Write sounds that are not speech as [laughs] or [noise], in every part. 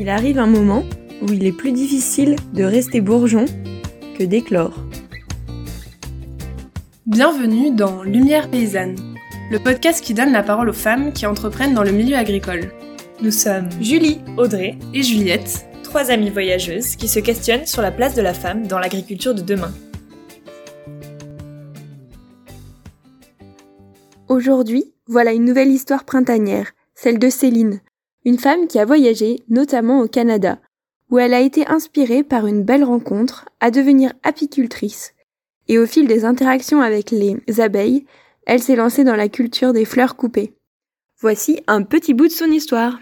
Il arrive un moment où il est plus difficile de rester bourgeon que d'éclore. Bienvenue dans Lumière paysanne, le podcast qui donne la parole aux femmes qui entreprennent dans le milieu agricole. Nous sommes Julie, Audrey et Juliette, trois amies voyageuses qui se questionnent sur la place de la femme dans l'agriculture de demain. Aujourd'hui, voilà une nouvelle histoire printanière, celle de Céline, une femme qui a voyagé notamment au Canada, où elle a été inspirée par une belle rencontre à devenir apicultrice. Et au fil des interactions avec les abeilles, elle s'est lancée dans la culture des fleurs coupées. Voici un petit bout de son histoire.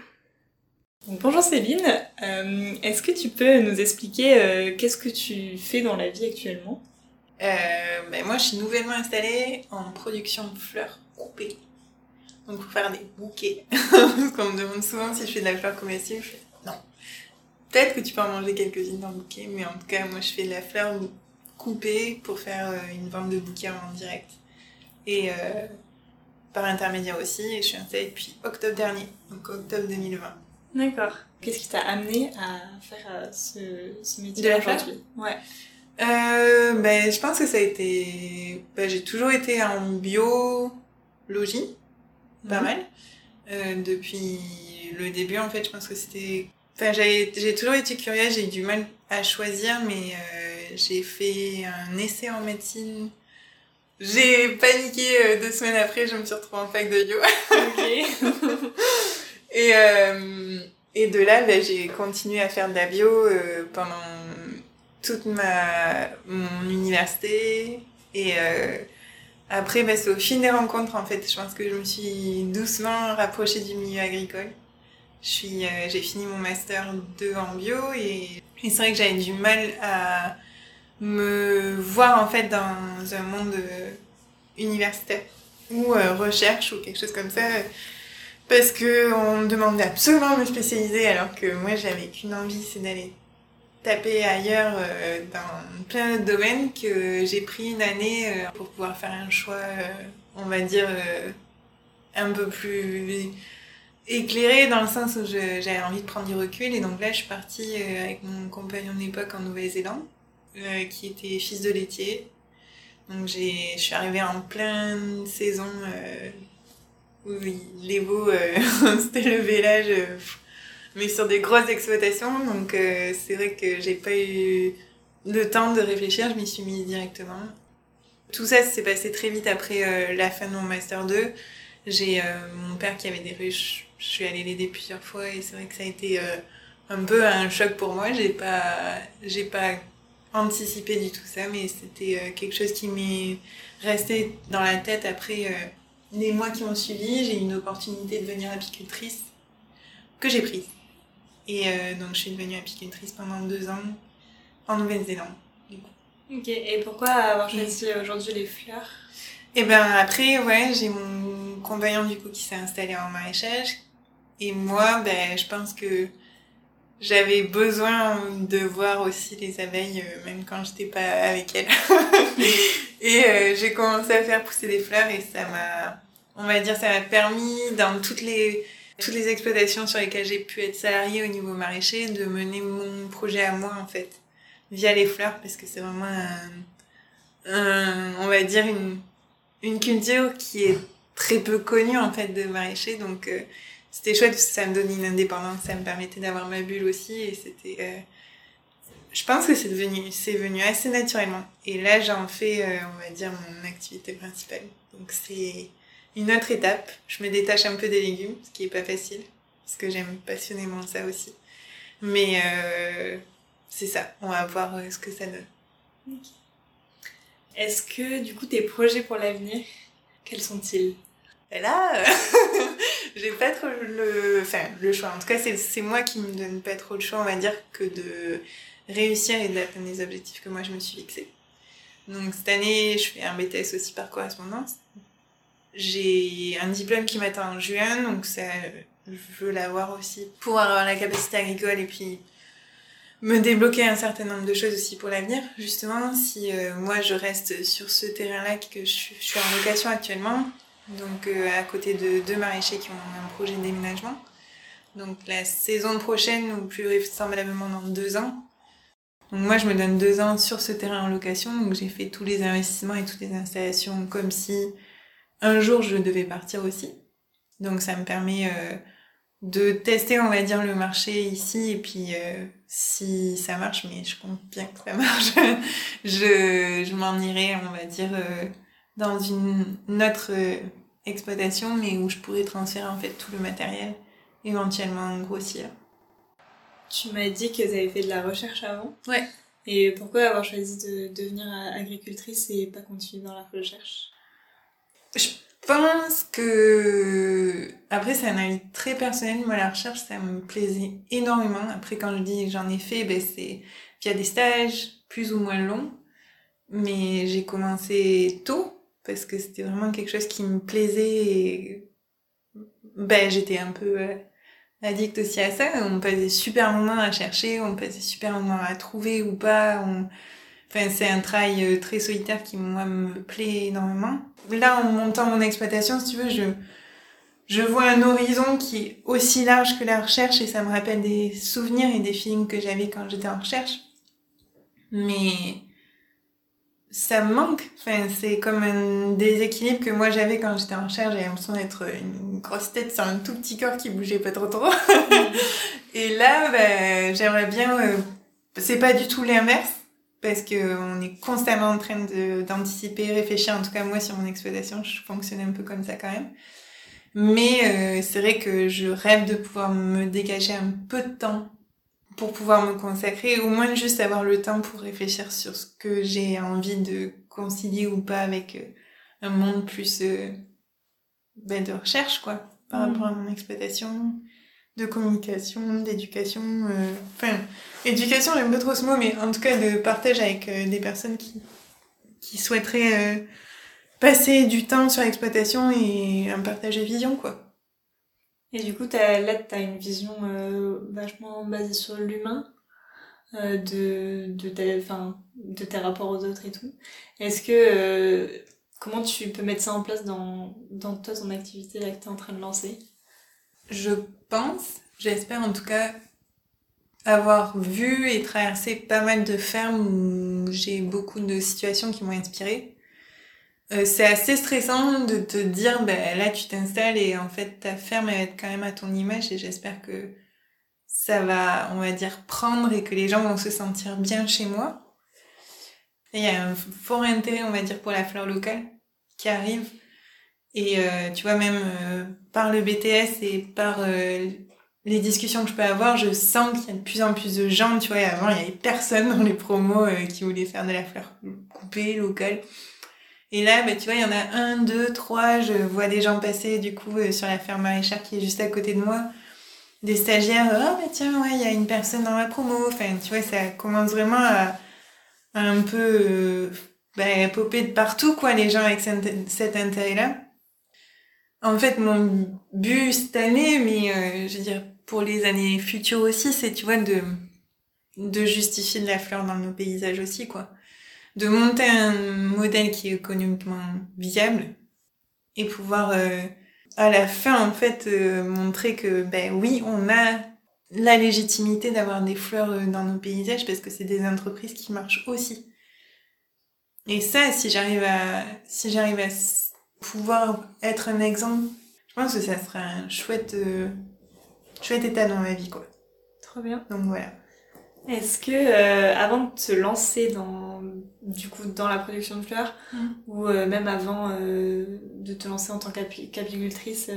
Bonjour Céline, euh, est-ce que tu peux nous expliquer euh, qu'est-ce que tu fais dans la vie actuellement? Euh, ben Moi je suis nouvellement installée en production de fleurs coupées. Donc pour faire des bouquets. [laughs] Parce qu'on me demande souvent si je fais de la fleur comestible, je fais non. Peut-être que tu peux en manger quelques-unes dans le bouquet, mais en tout cas moi je fais de la fleur coupée pour faire une vente de bouquets en direct. Et par intermédiaire aussi, et je suis installée depuis octobre dernier, donc octobre 2020. D'accord. Qu'est-ce qui t'a amené à faire euh, ce, ce métier de la aujourd'hui Ouais. Euh, ben, je pense que ça a été. Ben, j'ai toujours été en biologie, pas mhm. mal. Euh, depuis le début, en fait, je pense que c'était. Enfin, j'ai toujours été curieuse, j'ai eu du mal à choisir, mais euh, j'ai fait un essai en médecine. J'ai paniqué euh, deux semaines après, je me suis retrouvée en fac de bio. Ok. [laughs] Et, et de là, ben, j'ai continué à faire de la bio pendant toute ma, mon université. Et après, ben, c'est au fil des rencontres, en fait. Je pense que je me suis doucement rapprochée du milieu agricole. Euh, j'ai fini mon master 2 en bio et, et c'est vrai que j'avais du mal à me voir en fait dans un monde euh, universitaire ou recherche ou quelque chose comme ça parce que on me demandait absolument de me spécialiser alors que moi j'avais qu'une envie c'est d'aller taper ailleurs euh, dans plein d'autres domaines que j'ai pris une année euh, pour pouvoir faire un choix euh, on va dire un peu plus éclairé dans le sens où j'avais envie de prendre du recul. Et donc là je suis partie avec mon compagnon d'époque en Nouvelle-Zélande qui était fils de laitier. Donc je suis arrivée en pleine saison oui, les veaux, euh, c'était le village, euh, mais sur des grosses exploitations. Donc euh, c'est vrai que j'ai pas eu le temps de réfléchir, je m'y suis mise directement. Tout ça s'est passé très vite après la fin de mon Master 2. J'ai mon père qui avait des ruches, je suis allée l'aider plusieurs fois et c'est vrai que ça a été un peu un choc pour moi. J'ai pas, j'ai pas anticipé du tout ça, mais c'était quelque chose qui m'est resté dans la tête après les mois qui ont suivi, j'ai eu une opportunité de devenir apicultrice que j'ai prise. Et euh, donc je suis devenue apicultrice pendant deux ans en Nouvelle-Zélande. Ok, et pourquoi avoir choisi aujourd'hui les fleurs? Et eh ben après, ouais, j'ai mon compagnon du coup qui s'est installé en maraîchage. Et moi, ben, je pense que j'avais besoin de voir aussi les abeilles, euh, même quand j'étais pas avec elles. [laughs] et euh, j'ai commencé à faire pousser des fleurs et ça m'a, on va dire, ça m'a permis dans toutes les toutes les exploitations sur lesquelles j'ai pu être salariée au niveau maraîcher de mener mon projet à moi en fait via les fleurs parce que c'est vraiment un, on va dire une une culture qui est très peu connue en fait de maraîcher donc euh, c'était chouette parce que ça me donnait une indépendance, ça me permettait d'avoir ma bulle aussi et c'était euh, je pense que c'est devenu c'est venu assez naturellement et là j'en fais euh, on va dire mon activité principale. Donc c'est une autre étape, je me détache un peu des légumes, ce qui est pas facile parce que j'aime passionnément ça aussi. Mais euh, c'est ça, on va voir ce que ça donne. Est-ce que du coup tes projets pour l'avenir, quels sont-ils? Et là, [laughs] j'ai pas trop le, enfin, le choix. En tout cas, c'est moi qui me donne pas trop le choix, on va dire, que de réussir et d'atteindre les objectifs que moi je me suis fixés. Donc cette année, je fais un BTS aussi par correspondance. J'ai un diplôme qui m'attend en juin, donc ça, je veux l'avoir aussi pour avoir la capacité agricole et puis me débloquer un certain nombre de choses aussi pour l'avenir. Justement, si euh, moi je reste sur ce terrain-là que je, suis en location actuellement, donc euh, à côté de deux maraîchers qui ont un projet de déménagement. donc la saison prochaine ou plus vraisemblablement dans deux ans. Donc moi, je me donne deux ans sur ce terrain en location, donc j'ai fait tous les investissements et toutes les installations comme si un jour je devais partir aussi. Donc ça me permet euh, de tester, on va dire, le marché ici et puis euh, si ça marche, mais je compte bien que ça marche, [laughs] je, je m'en irai, on va dire, euh, dans une, autre exploitation, mais où je pourrais transférer en fait tout le matériel, éventuellement grossir. Tu m'as dit que vous avez fait de la recherche avant. Ouais. Et pourquoi avoir choisi de devenir agricultrice et pas continuer dans la recherche? Pense que après c'est un avis très personnel. Moi la recherche ça me plaisait énormément. Après quand je dis j'en ai fait, ben c'est via des stages plus ou moins longs. Mais j'ai commencé tôt parce que c'était vraiment quelque chose qui me plaisait et ben j'étais un peu euh, addict aussi à ça. On passait super moments à chercher, on passait super moments à trouver ou pas. Enfin, c'est un travail euh, très solitaire qui, moi, me plaît énormément. Là, en montant mon exploitation, si tu veux, je, je vois un horizon qui est aussi large que la recherche et ça me rappelle des souvenirs et des films que j'avais quand j'étais en recherche. Mais ça me manque. Enfin, c'est comme un déséquilibre que moi j'avais quand j'étais en recherche. J'avais l'impression d'être une grosse tête sur un tout petit corps qui bougeait pas trop trop. [laughs] et là, ben, j'aimerais bien. Euh, c'est pas du tout l'inverse parce que on est constamment en train d'anticiper, réfléchir. En tout cas, moi sur mon exploitation, je fonctionne un peu comme ça quand même. Mais euh, c'est vrai que je rêve de pouvoir me dégager un peu de temps pour pouvoir me consacrer, au moins juste avoir le temps pour réfléchir sur ce que j'ai envie de concilier ou pas avec euh, un monde plus euh, ben, de recherche, quoi, par mm. rapport à mon exploitation, de communication, d'éducation. Euh, enfin, éducation, j'aime pas trop ce mot, mais en tout cas de partage avec des personnes qui, qui souhaiteraient passer du temps sur l'exploitation et un partage de vision, quoi. Et du coup, as, là, tu as une vision euh, vachement basée sur l'humain, euh, de, de, de tes rapports aux autres et tout. Est-ce que. Euh, comment tu peux mettre ça en place dans, dans toi, ton activité là que tu es en train de lancer? Je pense, j'espère en tout cas, avoir vu et traversé pas mal de fermes où j'ai beaucoup de situations qui m'ont inspiré. Euh, c'est assez stressant de te dire, ben là tu t'installes et en fait ta ferme elle va être quand même à ton image et j'espère que ça va, on va dire, prendre et que les gens vont se sentir bien chez moi. il y a un fort intérêt, on va dire, pour la fleur locale qui arrive. Et euh, tu vois, même euh, par le BTS et par les discussions que je peux avoir, je sens qu'il y a de plus en plus de gens, tu vois, avant il y avait personne dans les promos qui voulaient faire de la fleur coupée, locale. Et là, bah, tu vois, il y en a un, deux, trois, je vois des gens passer du coup euh, sur la ferme maraîchère qui est juste à côté de moi. Des stagiaires, oh bah tiens, ouais, il y a une personne dans la promo. Enfin, tu vois, ça commence vraiment à, un peu euh, bah, popper de partout, quoi, les gens avec cet intérêt-là. En fait, mon but cette année, mais euh, je veux dire pour les années futures aussi, c'est, tu vois, de, justifier de la fleur dans nos paysages aussi, quoi. De monter un modèle qui est économiquement viable et pouvoir euh, à la fin en fait euh, montrer que ben oui on a la légitimité d'avoir des fleurs dans nos paysages parce que c'est des entreprises qui marchent aussi. Et ça si j'arrive à si j'arrive à pouvoir être un exemple je pense que ça sera un chouette chouette état dans ma vie quoi trop bien donc voilà est-ce que euh, avant de te lancer dans du coup dans la production de fleurs mm. ou euh, même avant euh, de te lancer en tant qu'apicultrice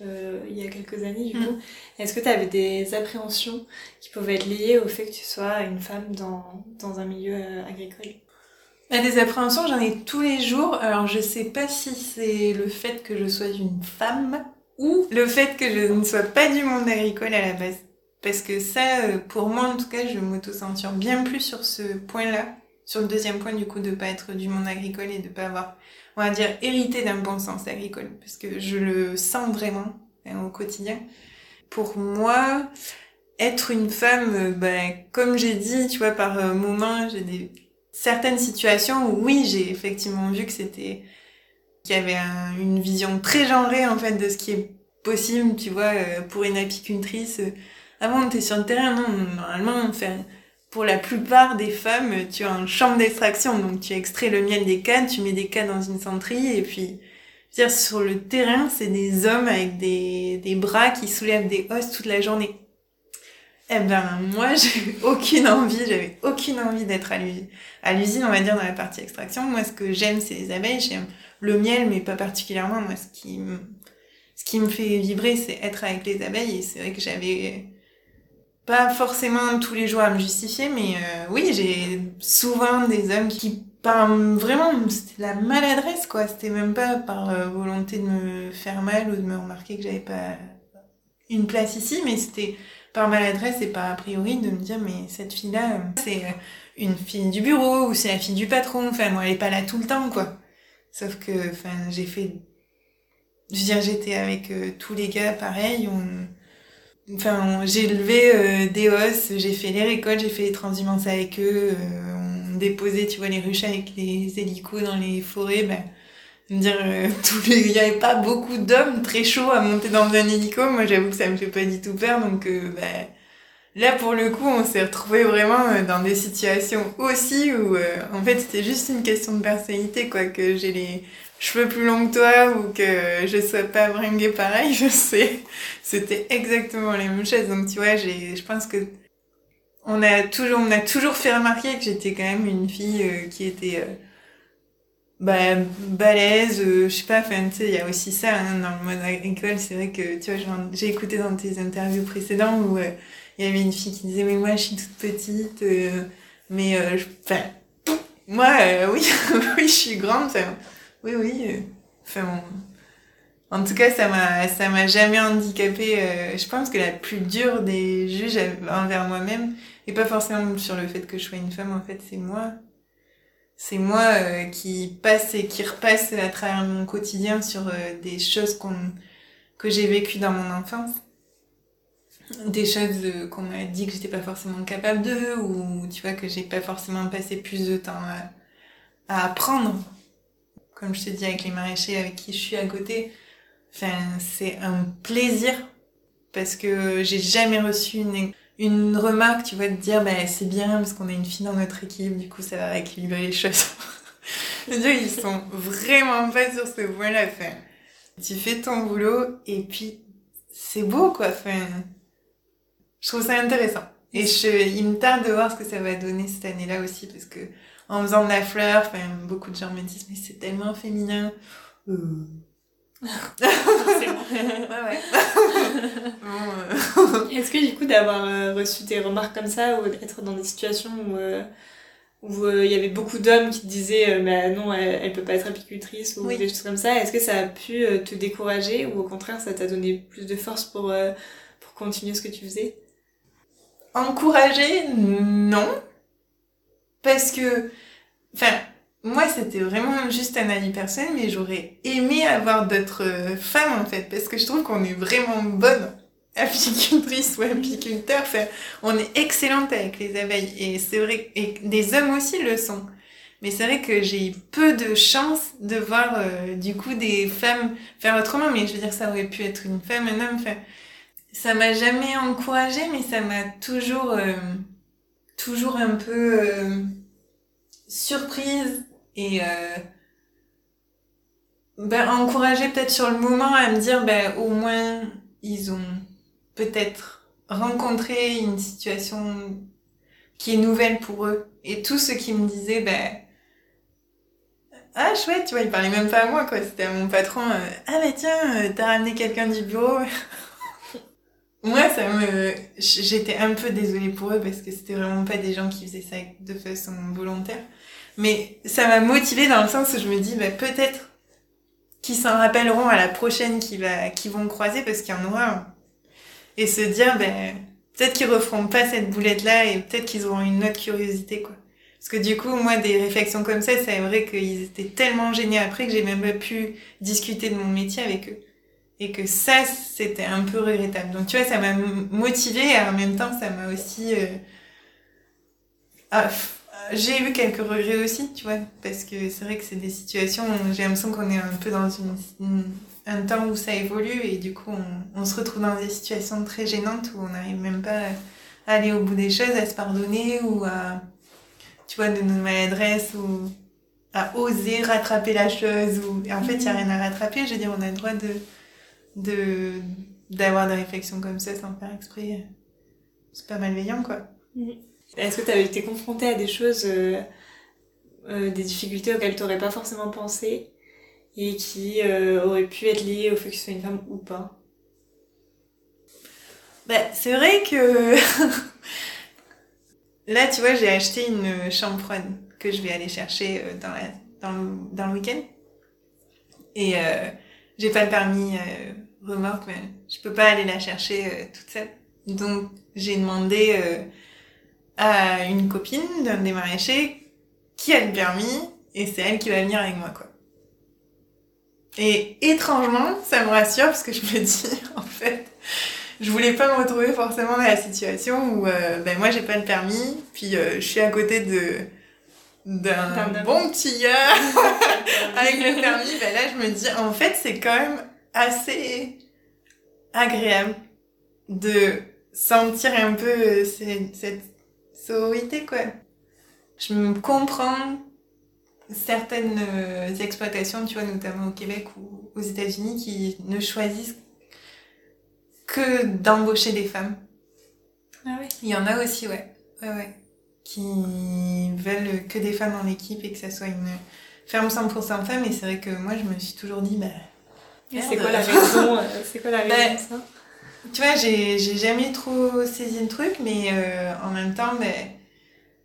il y a quelques années du mm. coup, est-ce que tu avais des appréhensions qui pouvaient être liées au fait que tu sois une femme dans, dans un milieu agricole? Bah, des appréhensions, j'en ai tous les jours. Alors je sais pas si c'est le fait que je sois une femme ou le fait que je ne sois pas du monde agricole à la base. Parce que ça, euh, pour moi en tout cas, je m'auto-censure bien plus sur ce point-là. Sur le deuxième point, du coup, de pas être du monde agricole et de pas avoir, on va dire, hérité d'un bon sens agricole. Parce que je le sens vraiment hein, au quotidien. Pour moi, être une femme, euh, ben, comme j'ai dit, tu vois, par euh, moments, j'ai des certaines situations où oui, j'ai effectivement vu que c'était qu'il y avait une vision très genrée en fait de ce qui est possible, tu vois, euh, pour une apicultrice. Avant, t'es sur le terrain, non, normalement, pour la plupart des femmes, tu as une chambre d'extraction, donc tu extrais le miel des cannes, tu mets des cannes dans une centrie, et puis, dire, sur le terrain, c'est des hommes avec des, des bras qui soulèvent des os toute la journée. Eh ben, moi, [laughs] j'ai aucune envie, j'avais aucune envie d'être à l'usine, on va dire, dans la partie extraction. Moi, ce que j'aime, c'est les abeilles, j'aime le miel, mais pas particulièrement. Moi, ce qui me, ce qui me fait vibrer, c'est être avec les abeilles, et c'est vrai que j'avais pas forcément tous les jours à me justifier, mais euh, oui, j'ai souvent des hommes qui, par vraiment, c'était la maladresse, quoi. C'était même pas par euh, volonté de me faire mal ou de me remarquer que j'avais pas une place ici, mais c'était par maladresse et par a priori de me dire, mais cette fille-là, euh, c'est une fille du bureau ou c'est la fille du patron, enfin, moi, elle est pas là tout le temps, quoi. Sauf que, enfin, j'ai fait, je veux dire, j'étais avec tous les gars pareil, on, Enfin, j'ai levé euh, des os, j'ai fait les récoltes, j'ai fait les transhumances avec eux, euh, on déposait, tu vois, les ruches avec les hélicos dans les forêts, ben, dire, euh, [laughs] tous les... il n'y avait pas beaucoup d'hommes très chauds à monter dans un hélico, moi j'avoue que ça me fait pas du tout peur, donc, ben, là pour le coup, on s'est retrouvés vraiment dans des situations aussi où, en fait, c'était juste une question de personnalité, quoi, que j'ai les cheveux plus longs que toi ou que je sois pas bringuée pareil, [laughs] je sais. C'était exactement les mêmes choses. Donc tu vois, j'ai, je pense que on a toujours, on a toujours fait remarquer que j'étais quand même une fille euh, qui était euh, bah, balèze, euh, je sais pas, enfin tu sais, il y a aussi ça hein, dans le monde agricole. C'est vrai que tu vois, j'ai écouté dans tes interviews précédentes où il y avait une fille qui disait mais moi je suis toute petite, mais enfin moi oui, [laughs] oui je suis grande. Oui, oui. Euh, enfin, en tout cas, ça m'a, ça m'a jamais handicapé. Euh, je pense que la plus dure des juges envers moi-même, et pas forcément sur le fait que je sois une femme, en fait, c'est moi. C'est moi euh, qui passe et qui repasse à travers mon quotidien sur des choses qu'on, que j'ai vécues dans mon enfance. Des choses qu'on m'a dit que j'étais pas forcément capable de, ou tu vois, que j'ai pas forcément passé plus de temps à, à apprendre comme je t'ai dit avec les maraîchers avec qui je suis à côté, enfin, c'est un plaisir parce que j'ai jamais reçu une, une remarque, tu vois, de dire, bah, c'est bien parce qu'on a une fille dans notre équipe, du coup, ça va équilibrer les choses. [laughs] dire, ils sont vraiment pas sur ce point-là. Enfin, tu fais ton boulot et puis c'est beau, quoi. Enfin, je trouve ça intéressant. Et je, il me tarde de voir ce que ça va donner cette année-là aussi parce que en faisant de la fleur. Enfin, beaucoup de gens me disent, mais c'est tellement féminin. Euh... [laughs] ouais, ouais. Euh. [laughs] Est-ce que du coup d'avoir euh, reçu des remarques comme ça ou d'être dans des situations où euh, où il y avait beaucoup d'hommes qui te disaient bah non elle, elle, peut pas être apicultrice ou des choses comme ça est-ce que ça a pu te décourager ou au contraire ça t'a donné plus de force pour pour continuer ce que tu faisais? Encourager non parce que, enfin, moi, c'était vraiment juste un avis personnel, mais j'aurais aimé avoir d'autres euh, femmes, en fait, parce que je trouve qu'on est vraiment bonne apicultrice ou apiculteur. Enfin, on est excellente avec les abeilles. Et c'est vrai, et des hommes aussi le sont. Mais c'est vrai que j'ai eu peu de chance de voir, euh, du coup, des femmes faire autrement. Mais je veux dire, ça aurait pu être une femme, un homme. Enfin, ça m'a jamais encouragée, mais ça m'a toujours... Euh, toujours un peu euh, surprise et euh, ben, encouragée peut-être sur le moment à me dire ben au moins ils ont peut-être rencontré une situation qui est nouvelle pour eux. Et tout ce qui me disait ben ah chouette tu vois il parlait même pas à moi quoi. C'était à mon patron euh, ah bah tiens t'as ramené quelqu'un du bureau [laughs] moi, ça me, j'étais un peu désolée pour eux parce que c'était vraiment pas des gens qui faisaient ça de façon volontaire. Mais ça m'a motivée dans le sens où je me dis, bah, peut-être qu'ils s'en rappelleront à la prochaine qui va, qui vont croiser parce qu'il y en aura un. Et se dire, ben, peut-être qu'ils referont pas cette boulette-là et peut-être qu'ils auront une autre curiosité, quoi. Parce que du coup, moi, des réflexions comme ça, c'est vrai qu'ils étaient tellement gênés après que j'ai même pas pu discuter de mon métier avec eux et que ça c'était un peu regrettable donc tu vois ça m'a motivé et en même temps ça m'a aussi euh, j'ai eu quelques regrets aussi, tu vois, parce que c'est vrai que c'est des situations où j'ai l'impression qu'on est un peu dans une, un temps où ça évolue et du coup on, on, se retrouve dans des situations très gênantes où on n'arrive même pas à aller au bout des choses, à se pardonner ou à, tu vois, de nos maladresses ou à oser rattraper la chose ou en fait il n'y a rien à rattraper, je veux dire on a le droit de de d'avoir des réflexions comme ça sans faire exprès. C'est pas malveillant quoi. Mm. Est-ce que tu avais été confrontée à des choses, euh, euh, des difficultés auxquelles tu n'aurais pas forcément pensé et qui euh, auraient pu être liées au fait que tu sois une femme ou pas? Bah, C'est vrai que [laughs] là, tu vois, j'ai acheté une chambre que je vais aller chercher dans, la, dans, le, dans le week-end. Et j'ai pas le permis remorque, mais je peux pas aller la chercher toute seule. Donc, j'ai demandé à une copine d'un des maraîchers qui a le permis et c'est elle qui va venir avec moi quoi. Et étrangement, ça me rassure parce que je me dis [laughs] en fait, je voulais pas me retrouver forcément dans la situation où euh, ben moi j'ai pas le permis, puis euh, je suis à côté de d'un bon petit gars [laughs] avec le [laughs] permis, ben là je me dis en fait c'est quand même assez agréable de sentir un peu cette, cette sororité, quoi. Je me comprends certaines euh, exploitations, tu vois, notamment au Québec ou aux États-Unis, qui ne choisissent que d'embaucher des femmes. Ah oui. Il y en a aussi, ouais. Ouais, ouais. Qui veulent que des femmes dans l'équipe et que ça soit une ferme 100% femmes. Et c'est vrai que moi, je me suis toujours dit, bah. C'est quoi la [laughs] raison, euh, c'est quoi la raison bah, ça? Tu vois, j'ai, j'ai jamais trop saisi le truc, mais euh, en même temps, ben,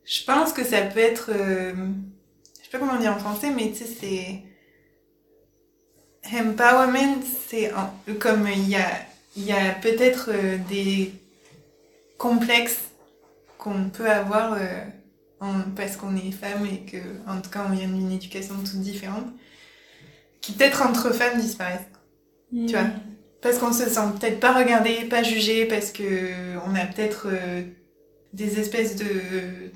je pense que ça peut être... Euh, je sais pas comment dire en français, mais tu sais, c'est... Empowerment, c'est comme il y a, y a peut-être euh, des complexes qu'on peut avoir en, parce qu'on est femme et que, en tout cas, on vient d'une éducation toute différente, qui peut-être entre femmes disparaissent. Tu vois? Hmm. Parce qu'on se sent peut-être pas regardé, pas jugé, parce que on a peut-être euh, des espèces de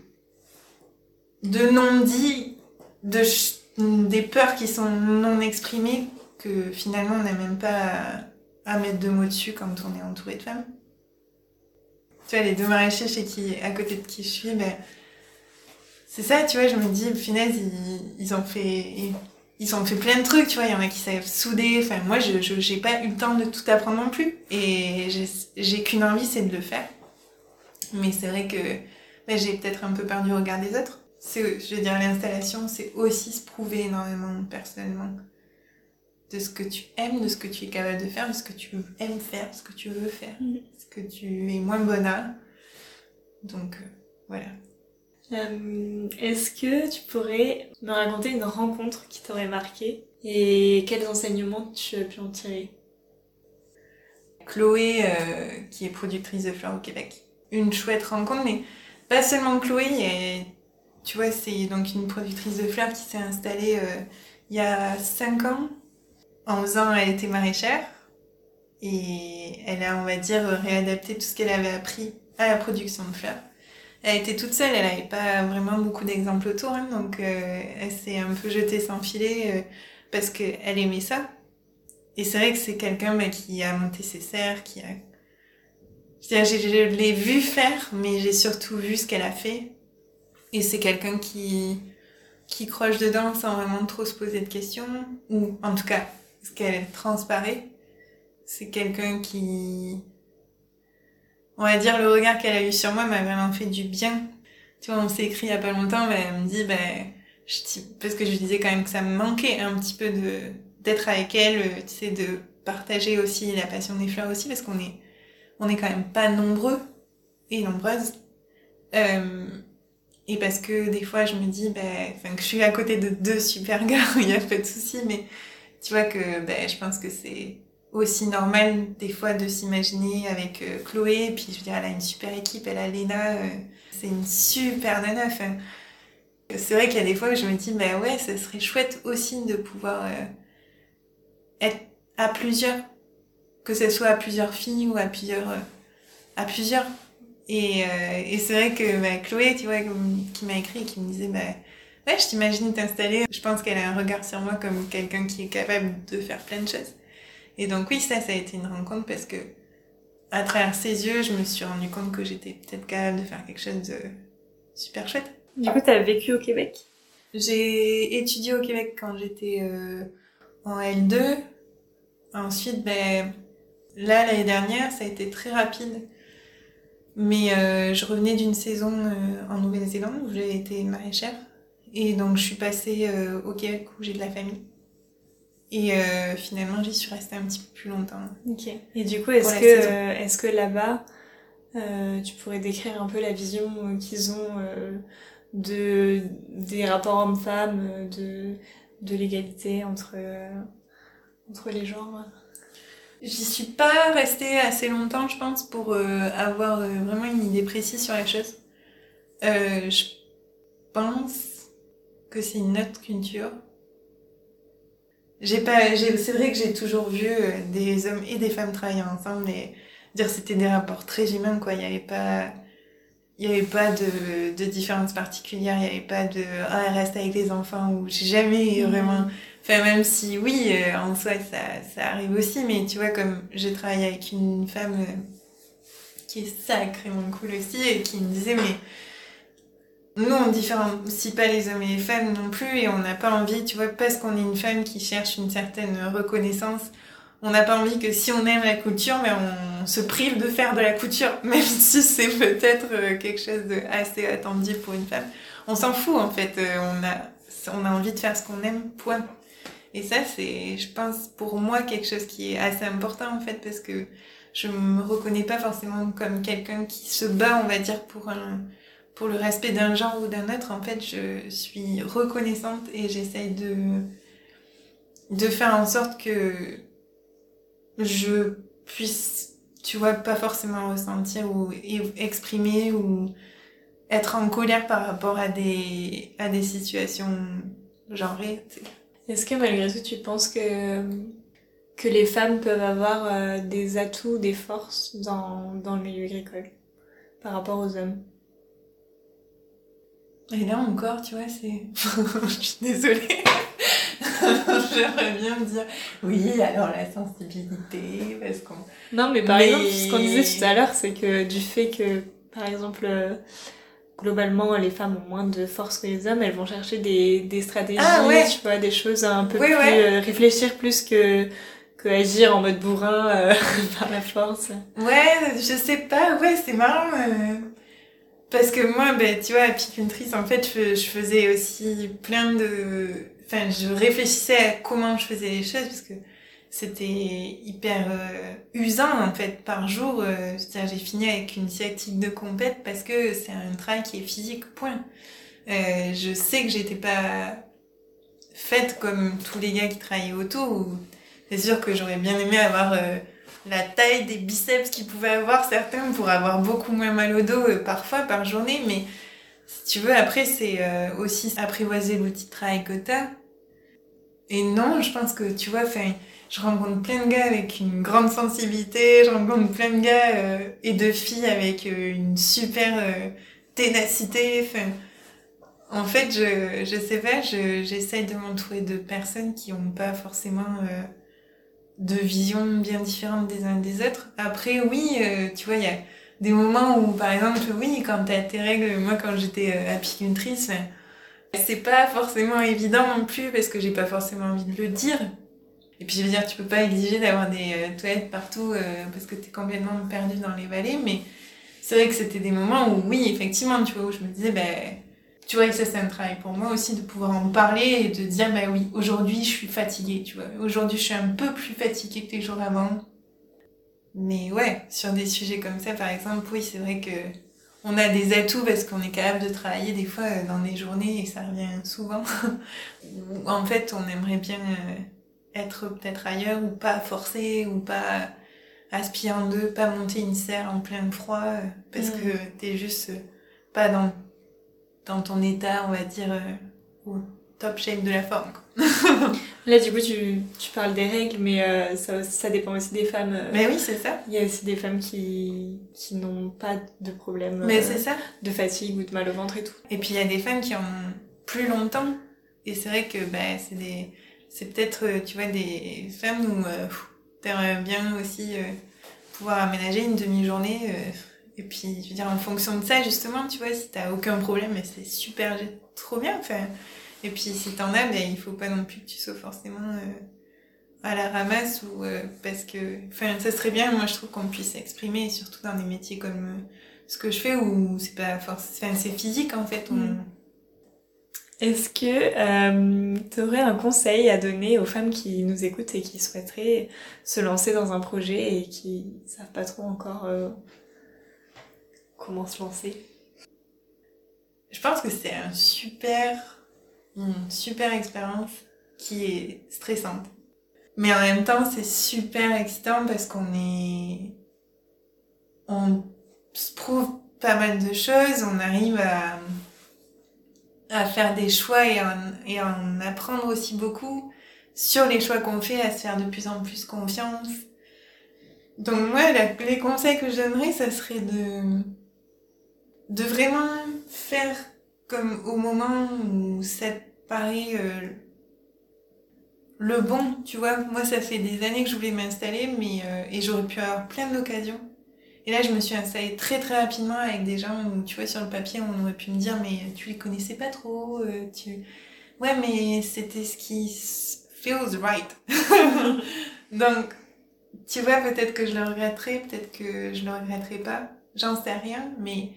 de non-dits, de des peurs qui sont non exprimées que finalement on n'a même pas à, mettre de mots dessus quand on est entouré de femmes. Tu vois, les deux maraîchers chez qui, à côté de qui je suis, ben, c'est ça, tu vois, je me dis, finesse, ils, ils ont fait, ont fait plein de trucs, tu vois, il y en a qui savent souder, enfin, moi, je, je, j'ai pas eu le temps de tout apprendre non plus. Et j'ai, j'ai qu'une envie, c'est de le faire. Mais c'est vrai que, ben, j'ai peut-être un peu peur du regard des autres. C'est, je veux dire, l'installation, c'est aussi se prouver énormément, personnellement. De ce que tu aimes, de ce que tu es capable de faire, de ce que tu aimes faire, de ce que tu veux faire, Mhm. ce que tu es moins bonne à. Donc, euh, voilà. Euh, Est-ce que tu pourrais me raconter une rencontre qui t'aurait marqué et quels enseignements tu as pu en tirer? Chloé, euh, qui est productrice de fleurs au Québec. Une chouette rencontre, mais pas seulement Chloé, tu vois, c'est donc une productrice de fleurs qui s'est installée euh, il y a 5 ans. En faisant, elle était maraîchère et elle a, on va dire, réadapté tout ce qu'elle avait appris à la production de fleurs. Elle était toute seule, elle n'avait pas vraiment beaucoup d'exemples autour, hein, donc euh, elle s'est un peu jetée sans filet euh, parce qu'elle aimait ça. Et c'est vrai que c'est quelqu'un bah, qui a monté ses serres, qui a... Je, je l'ai vu faire, mais j'ai surtout vu ce qu'elle a fait. Et c'est quelqu'un qui, qui croche dedans sans vraiment trop se poser de questions, ou en tout cas, ce qu'elle transparaît. C'est quelqu'un qui... On va dire, le regard qu'elle a eu sur moi m'a vraiment fait du bien. Tu vois, on s'est écrit il y a pas longtemps, mais elle me dit, ben, je parce que je disais quand même que ça me manquait un petit peu de d'être avec elle, euh, tu sais, de partager aussi la passion des fleurs aussi, parce qu'on est, on est quand même pas nombreux et nombreuses. Euh, et parce que des fois, je me dis, ben, enfin, que je suis à côté de deux super gars, [laughs] il y a pas de souci, mais tu vois que, ben, je pense que c'est aussi normal des fois de s'imaginer avec euh, Chloé, puis je veux dire, elle a une super équipe, elle a Léna, euh, c'est une super nana, c'est vrai qu'il y a des fois où je me dis, bah ouais, ça serait chouette aussi de pouvoir euh, être à plusieurs, que ce soit à plusieurs filles ou à plusieurs, à plusieurs, Et, et c'est vrai que bah, Chloé, tu vois, qui m'a écrit et qui me disait, bah, ouais, je t'imagine t'installer. Je pense qu'elle a un regard sur moi comme quelqu'un qui est capable de faire plein de choses. Et donc oui, ça, ça a été une rencontre parce que à travers ses yeux, je me suis rendu compte que j'étais peut-être capable de faire quelque chose de super chouette. Du coup, t'as vécu au Québec? J'ai étudié au Québec quand j'étais euh, en L2. Ensuite, ben, là, l'année dernière, ça a été très rapide. Mais euh, je revenais d'une saison euh, en Nouvelle-Zélande où j'ai été maraîchère. Et donc, je suis passée au Québec où j'ai de la famille. Et euh, finalement, j'y suis restée un petit peu plus longtemps. Ok. Et du coup, est-ce que, euh, est-ce que là-bas, euh, tu pourrais décrire un peu la vision qu'ils ont euh, de des rapports hommes-femmes, de de l'égalité entre entre les genres? J'y suis pas restée assez longtemps, je pense, pour avoir vraiment une idée précise sur la chose. je pense que c'est une autre culture j'ai pas c'est vrai que j'ai toujours vu euh, des hommes et des femmes travailler ensemble mais dire c'était des rapports très humains quoi il y avait pas il y avait pas de de différence particulière il y avait pas de ah elle reste avec les enfants ou j'ai jamais mmh. vraiment enfin même si oui euh, en soi ça ça arrive aussi mais tu vois comme j'ai travaillé avec une femme euh, qui est sacrément cool aussi et qui me disait mais nous, on différencie pas les hommes et les femmes non plus et on n'a pas envie, tu vois, parce qu'on est une femme qui cherche une certaine reconnaissance, on n'a pas envie que si on aime la couture, mais on se prive de faire de la couture, [laughs] même si c'est peut-être euh, quelque chose de assez attendu pour une femme. On s'en fout en fait, euh, on a, on a envie de faire ce qu'on aime, point. Et ça, c'est, je pense, pour moi, quelque chose qui est assez important en fait, parce que je me reconnais pas forcément comme quelqu'un qui se bat, on va dire, pour un, pour le respect d'un genre ou d'un autre, en fait, je suis reconnaissante et j'essaye de, de faire en sorte que je puisse, tu vois, pas forcément ressentir ou exprimer ou être en colère par rapport à des, à des situations genrées. Est-ce que malgré tout, tu penses que, que les femmes peuvent avoir euh, des atouts, des forces dans, dans le milieu agricole par rapport aux hommes? Et là encore, tu vois, c'est. [laughs] je suis désolée. [laughs] J'aimerais bien me dire, oui, alors la sensibilité, parce qu'on. Non, mais par exemple, ce qu'on disait tout à l'heure, c'est que du fait que, par exemple, euh, globalement, les femmes ont moins de force que les hommes, elles vont chercher des, des stratégies, ah, tu vois, des choses un peu plus. Euh, réfléchir plus que que agir en mode bourrin euh, [laughs] par la force. Ouais, je sais pas, ouais, c'est marrant. Parce que moi, ben, tu vois, apicultrice, en fait, je, je, faisais aussi plein de... Enfin, je réfléchissais à comment je faisais les choses, parce que c'était hyper euh, usant, en fait, par jour. Euh, C'est-à-dire, j'ai fini avec une sciatique de compète parce que c'est un travail qui est physique, point. Euh, je sais que j'étais pas faite comme tous les gars qui travaillaient autour. C'est sûr que j'aurais bien aimé avoir... La taille des biceps qu'ils pouvaient avoir certains pour avoir beaucoup moins mal au dos euh, parfois par journée mais si tu veux après c'est euh, aussi apprivoiser l'outil de travail que t'as et non je pense que tu vois enfin je rencontre plein de gars avec une grande sensibilité je rencontre plein de gars euh, et de filles avec une super ténacité en fait je je sais pas je j'essaye de m'entourer de personnes qui ont pas forcément de visions bien différentes des uns des autres. Après, oui, euh, tu vois, il y a des moments où, par exemple, oui, quand t'as tes règles, moi, quand j'étais euh, apicultrice, c'est pas forcément évident non plus parce que j'ai pas forcément envie de le dire. Et puis, je veux dire, tu peux pas exiger d'avoir des euh, toilettes partout euh, parce que t'es complètement perdu dans les vallées, mais c'est vrai que c'était des moments où, oui, effectivement, tu vois, où je me disais, ben, tu vois, et ça, c'est un travail pour moi aussi de pouvoir en parler et de dire, bah oui, aujourd'hui, je suis fatiguée, tu vois. Aujourd'hui, je suis un peu plus fatiguée que les jours avant. Mais ouais, sur des sujets comme ça, par exemple, oui, c'est vrai que on a des atouts parce qu'on est capable de travailler des fois euh, dans des journées et ça revient souvent. [laughs] en fait, on aimerait bien euh, être peut-être ailleurs ou pas forcer ou pas aspirer en deux, pas monter une serre en plein froid euh, parce mmh. que t'es juste pas dans dans ton état, on va dire, euh, top shape de la forme. [laughs] Là, du coup, tu, tu parles des règles, mais euh, ça, ça dépend aussi des femmes. euh. Mais oui, c'est ça. Il y a aussi des femmes qui, qui n'ont pas de problème Mais euh, ça. de fatigue ou de mal au ventre et tout. Et puis il y a des femmes qui en ont plus longtemps. Et c'est vrai que bah, c'est des, c'est peut-être, euh, tu vois, des femmes où t'aimerais bien aussi pouvoir aménager une demi-journée. Euh, et puis, je veux dire, en fonction de ça, justement, tu vois, si t'as aucun problème, c'est super, trop bien. Enfin, et puis si t'en as, ben, il faut pas non plus que tu sois forcément euh, à la ramasse ou euh, parce que, enfin, ça serait bien, moi je trouve qu'on puisse s'exprimer, surtout dans des métiers comme euh, ce que je fais où c'est pas forcément, c'est physique en fait. On... Mm. Est-ce que tu aurais un conseil à donner aux femmes qui nous écoutent et qui souhaiteraient se lancer dans un projet et qui savent pas trop encore euh, comment se lancer Je pense que c'est un super, une super expérience qui est stressante. Mais en même temps, c'est super excitant parce qu'on est, on se prouve pas mal de choses, on arrive à, à faire des choix et en- et en apprendre aussi beaucoup sur les choix qu'on fait, à se faire de plus en plus confiance. Donc moi, les conseils que je donnerais, ça serait de, de vraiment faire comme au moment où ça paraît euh, le bon, tu vois. Moi, ça fait des années que je voulais m'installer, mais euh, et j'aurais pu avoir plein d'occasions. Et là, je me suis installée très très rapidement avec des gens où, tu vois, sur le papier, on aurait pu me dire, mais tu les connaissais pas trop, euh, tu... Ouais, mais c'était ce qui feels right. [laughs] Donc, tu vois, peut-être que je le regretterai, peut-être que je le regretterai pas. J'en sais rien, mais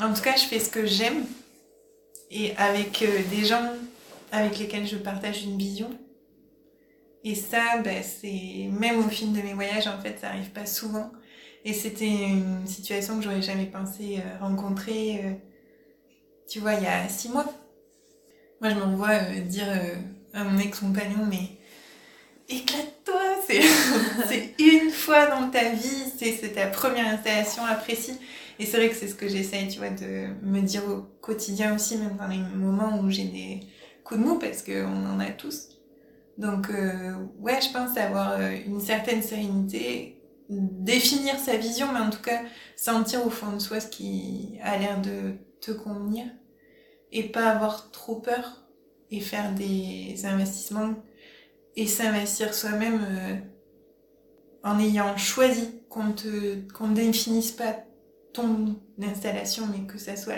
en tout cas, je fais ce que j'aime et avec euh, des gens avec lesquels je partage une vision. Et ça, ben, c'est même au fil de mes voyages, en fait, ça arrive pas souvent. Et c'était une situation que j'aurais jamais pensé euh, rencontrer, euh, tu vois, il y a six mois. Moi, je me vois dire à mon ex-compagnon, mais éclate-toi, [laughs] c'est une fois dans ta vie, c'est ta première installation, apprécie. Et c'est vrai que c'est ce que j'essaye, tu vois, de me dire au quotidien aussi, même dans les moments où j'ai des coups de mou, parce qu'on en a tous. Donc, euh, ouais, je pense avoir euh, une certaine sérénité, définir sa vision, mais en tout cas, sentir au fond de soi ce qui a l'air de te convenir, et pas avoir trop peur, et faire des investissements, et s'investir soi-même euh, en ayant choisi qu'on te, qu'on définisse pas ton installation, mais que ça soit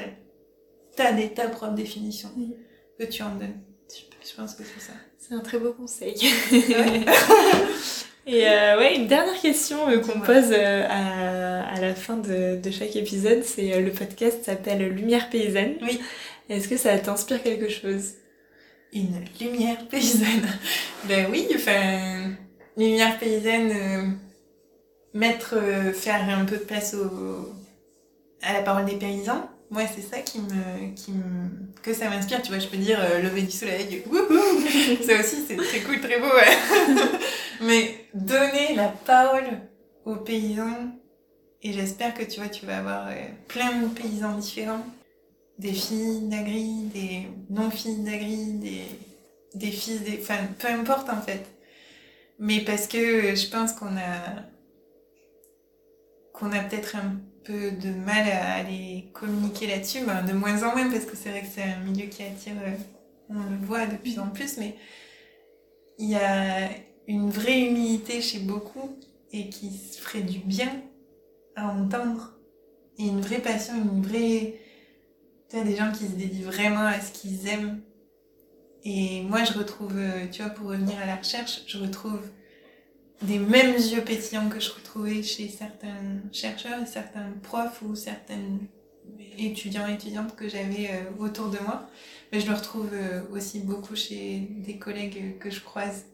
ta, ta propre définition Oui. que tu en donnes. Je pense que c'est ça. C'est un très beau conseil. Ouais. [laughs] Et euh, ouais, une dernière question euh, qu'on pose euh, à, à la fin de, de chaque épisode, c'est le podcast s'appelle Lumière paysanne. Oui. Est-ce que ça t'inspire quelque chose? Une lumière paysanne. [laughs] ben oui, enfin, lumière paysanne, mettre, faire un peu de place au, à la parole des paysans. Moi, c'est ça qui me, qui me, que ça m'inspire. Tu vois, je peux dire euh, lever du soleil, wouhou [laughs] Ça aussi, c'est très cool, très beau, ouais. [laughs] Mais donner la parole aux paysans, et j'espère que tu vois, tu vas avoir euh, plein de paysans différents. Des filles d'agri, des non-filles d'agri, des, des fils, des, enfin, peu importe en fait. Mais parce que euh, je pense qu'on a, qu'on a peut-être un de mal à aller communiquer là-dessus, ben, de moins en moins parce que c'est vrai que c'est un milieu qui attire, euh, on le voit de plus en plus, mais il y a une vraie humilité chez beaucoup et qui se ferait du bien à entendre. Et une vraie passion, une vraie... Tu as des gens qui se dédient vraiment à ce qu'ils aiment. Et moi, je retrouve, euh, tu vois, pour revenir à la recherche, je retrouve des mêmes yeux pétillants que je retrouvais chez certains chercheurs et certains profs ou certaines étudiants et étudiantes que j'avais euh, autour de moi. Mais je le retrouve euh, aussi beaucoup chez des collègues que je croise.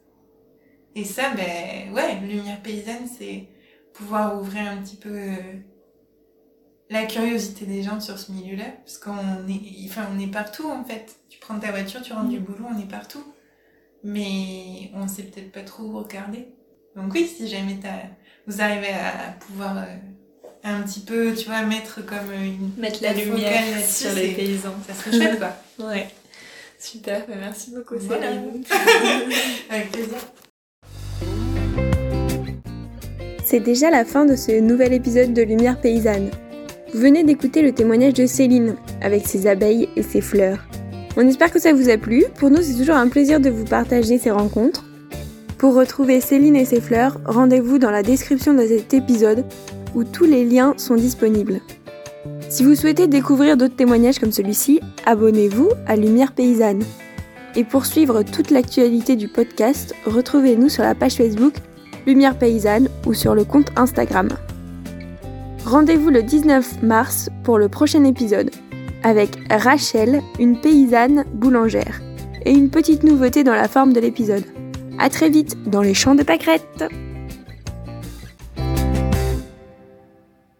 Et ça, ben ouais, Lumière Paysanne, c'est pouvoir ouvrir un petit peu euh, la curiosité des gens sur ce milieu-là. Parce qu'on est, enfin, on est partout en fait. Tu prends ta voiture, tu rentres du boulot, on est partout. Mais on sait peut-être pas trop où regarder. Donc oui, si jamais vous arrivez à pouvoir euh, un petit peu, tu vois, mettre comme une Mettre la la lumière [laughs] sur les paysans. ça serait chouette quoi. [laughs] Ouais. Super, bah, merci beaucoup Voilà. Céline. [laughs] Avec plaisir. C'est déjà la fin de ce nouvel épisode de Lumière paysanne. Vous venez d'écouter le témoignage de Céline, avec ses abeilles et ses fleurs. On espère que ça vous a plu. Pour nous, c'est toujours un plaisir de vous partager ces rencontres. Pour retrouver Céline et ses fleurs, rendez-vous dans la description de cet épisode où tous les liens sont disponibles. Si vous souhaitez découvrir d'autres témoignages comme celui-ci, abonnez-vous à Lumière Paysanne. Et pour suivre toute l'actualité du podcast, retrouvez-nous sur la page Facebook Lumière Paysanne ou sur le compte Instagram. Rendez-vous le 19 mars pour le prochain épisode avec Rachel, une paysanne boulangère, et une petite nouveauté dans la forme de l'épisode. À très vite dans les champs de pâquerettes